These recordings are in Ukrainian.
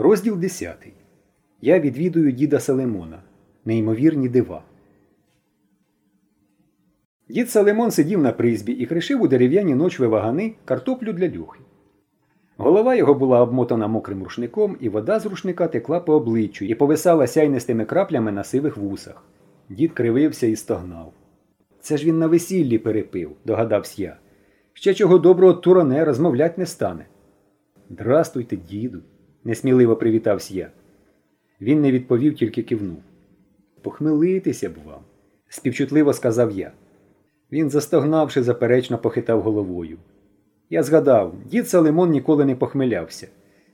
Розділ 10. Я відвідую діда Салемона. Неймовірні дива. Дід Салемон сидів на призбі і кришив у дерев'яні ночви вагани картоплю для люхи. Голова його була обмотана мокрим рушником, і вода з рушника текла по обличчю і повисала сяйнистими краплями на сивих вусах. Дід кривився і стогнав. Це ж він на весіллі перепив, догадався я. Ще чого доброго туроне розмовлять не стане. Здрастуйте, діду, несміливо привітався я. Він не відповів, тільки кивнув. Похмелитися б вам, співчутливо сказав я. Він, застогнавши, заперечно похитав головою. Я згадав, дід Салимон ніколи не похмелявся.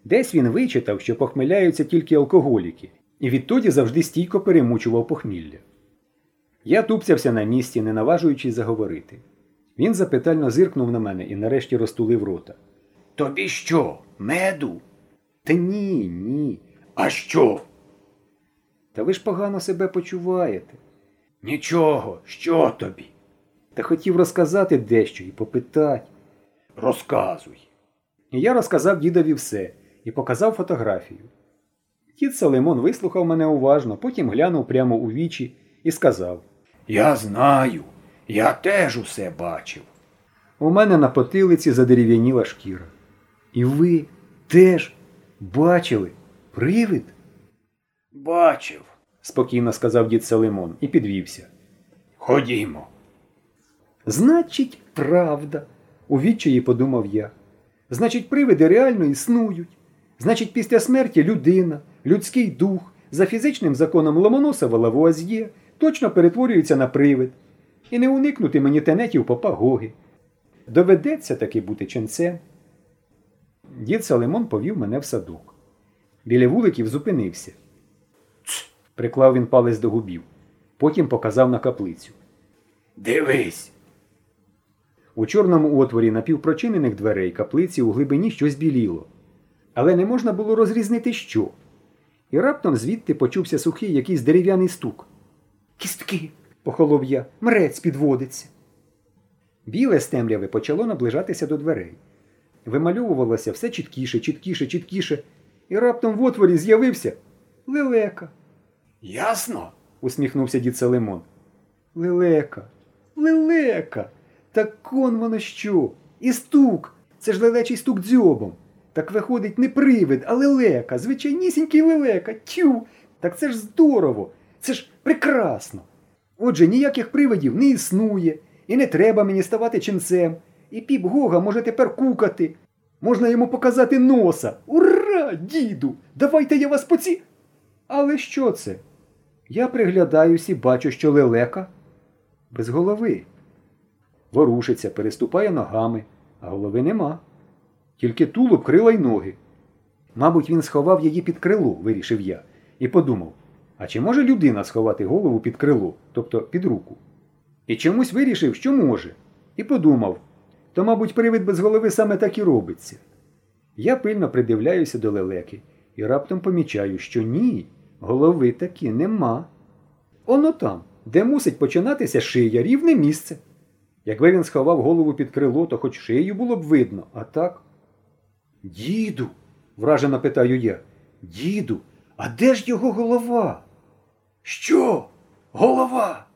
Десь він вичитав, що похмеляються тільки алкоголіки, і відтоді завжди стійко перемучував похмілля. Я тупцявся на місці, не наважуючись заговорити. Він запитально зиркнув на мене і нарешті розтулив рота. Тобі що, меду? Та ні, ні. А що? Та ви ж погано себе почуваєте. Нічого, що тобі? Та хотів розказати дещо і попитати. Розказуй. І я розказав дідові все і показав фотографію. Дід Салимон вислухав мене уважно, потім глянув прямо у вічі і сказав: Я знаю, я теж усе бачив. У мене на потилиці задерев'яніла шкіра. І ви теж бачили привид? Бачив. спокійно сказав дід Салимон і підвівся. Ходімо. Значить, правда, у відчаї подумав я. Значить, привиди реально існують. Значить, після смерті людина, людський дух за фізичним законом Ломоносова Лавуазьє точно перетворюється на привид. І не уникнути мені тенетів попа Гоги. Доведеться таки бути ченцем. Дід Салимон повів мене в садок. Біля вуликів зупинився. Ц, Приклав він палець до губів. Потім показав на каплицю. дивись. У чорному отворі напівпрочинених дверей каплиці у глибині щось біліло. Але не можна було розрізнити що. І раптом звідти почувся сухий якийсь дерев'яний стук. Кістки, похолов я, мрець підводиться. Біле з темряви почало наближатися до дверей. Вимальовувалося все чіткіше, чіткіше, чіткіше, і раптом в отворі з'явився лелека. Ясно? усміхнувся дід Салимон. Лелека, лелека. Так он воно що? І стук. Це ж лелечий стук дзьобом. Так виходить не привид, а лелека, звичайнісінький лелека. Тю. Так це ж здорово, це ж прекрасно. Отже, ніяких привидів не існує, і не треба мені ставати ченцем. І піп Гога може тепер кукати. Можна йому показати носа. Ура, діду! Давайте я вас поці. Але що це? Я приглядаюсь і бачу, що лелека без голови. Ворушиться, переступає ногами, а голови нема. Тільки тулуб, крила й ноги. Мабуть, він сховав її під крило, вирішив я, і подумав, а чи може людина сховати голову під крило, тобто під руку? І чомусь вирішив, що може. І подумав, то, мабуть, привид без голови саме так і робиться. Я пильно придивляюся до лелеки і раптом помічаю, що ні, голови таки нема. Оно там, де мусить починатися шия, рівне місце. Якби він сховав голову під крило, то хоч шию було б видно, а так. Діду, вражено питаю я. Діду, а де ж його голова? Що? Голова?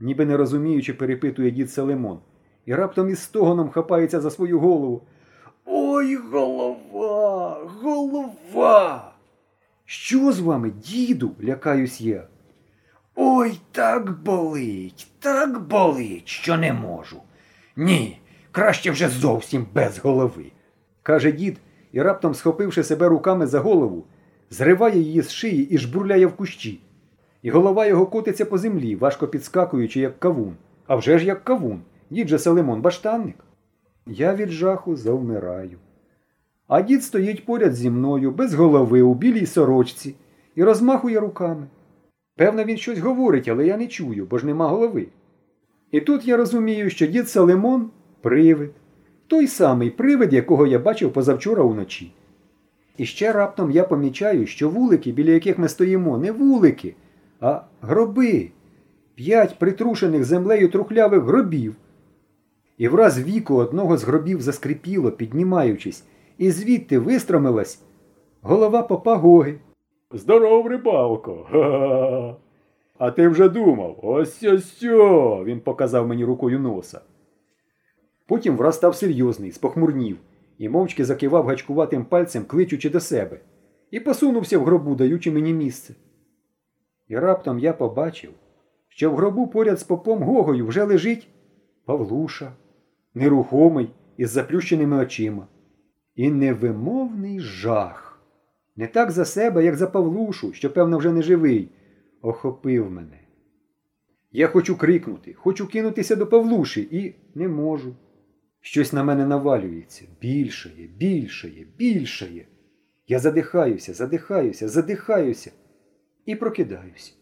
ніби не розуміючи, перепитує дід Селимон. І раптом із стогоном хапається за свою голову. Ой, голова, голова. Що з вами, діду? лякаюсь я. Ой, так болить, так болить, що не можу. Ні, краще вже зовсім без голови. каже дід і раптом, схопивши себе руками за голову, зриває її з шиї і жбурляє в кущі. І голова його котиться по землі, важко підскакуючи, як кавун. А вже ж як кавун. Дід же Селимон баштанник. Я від жаху завмираю. А дід стоїть поряд зі мною, без голови, у білій сорочці, і розмахує руками. Певно, він щось говорить, але я не чую, бо ж нема голови. І тут я розумію, що дід Салимон привид. Той самий привид, якого я бачив позавчора уночі. І ще раптом я помічаю, що вулики, біля яких ми стоїмо, не вулики, а гроби. П'ять притрушених землею трухлявих гробів. І враз віку одного з гробів заскрипіло, піднімаючись, і звідти вистромилась голова попа Гоги. Здоров, рибалко. А ти вже думав, ось ось сьо. Він показав мені рукою носа. Потім враз став серйозний, спохмурнів і мовчки закивав гачкуватим пальцем, кличучи до себе, і посунувся в гробу, даючи мені місце. І раптом я побачив, що в гробу поряд з попом Гогою вже лежить Павлуша, нерухомий із заплющеними очима. І невимовний жах. Не так за себе, як за Павлушу, що, певно, вже не живий, охопив мене. Я хочу крикнути, хочу кинутися до Павлуші і не можу. Щось на мене навалюється, більшає, більшає, більшає. Я задихаюся, задихаюся, задихаюся і прокидаюсь.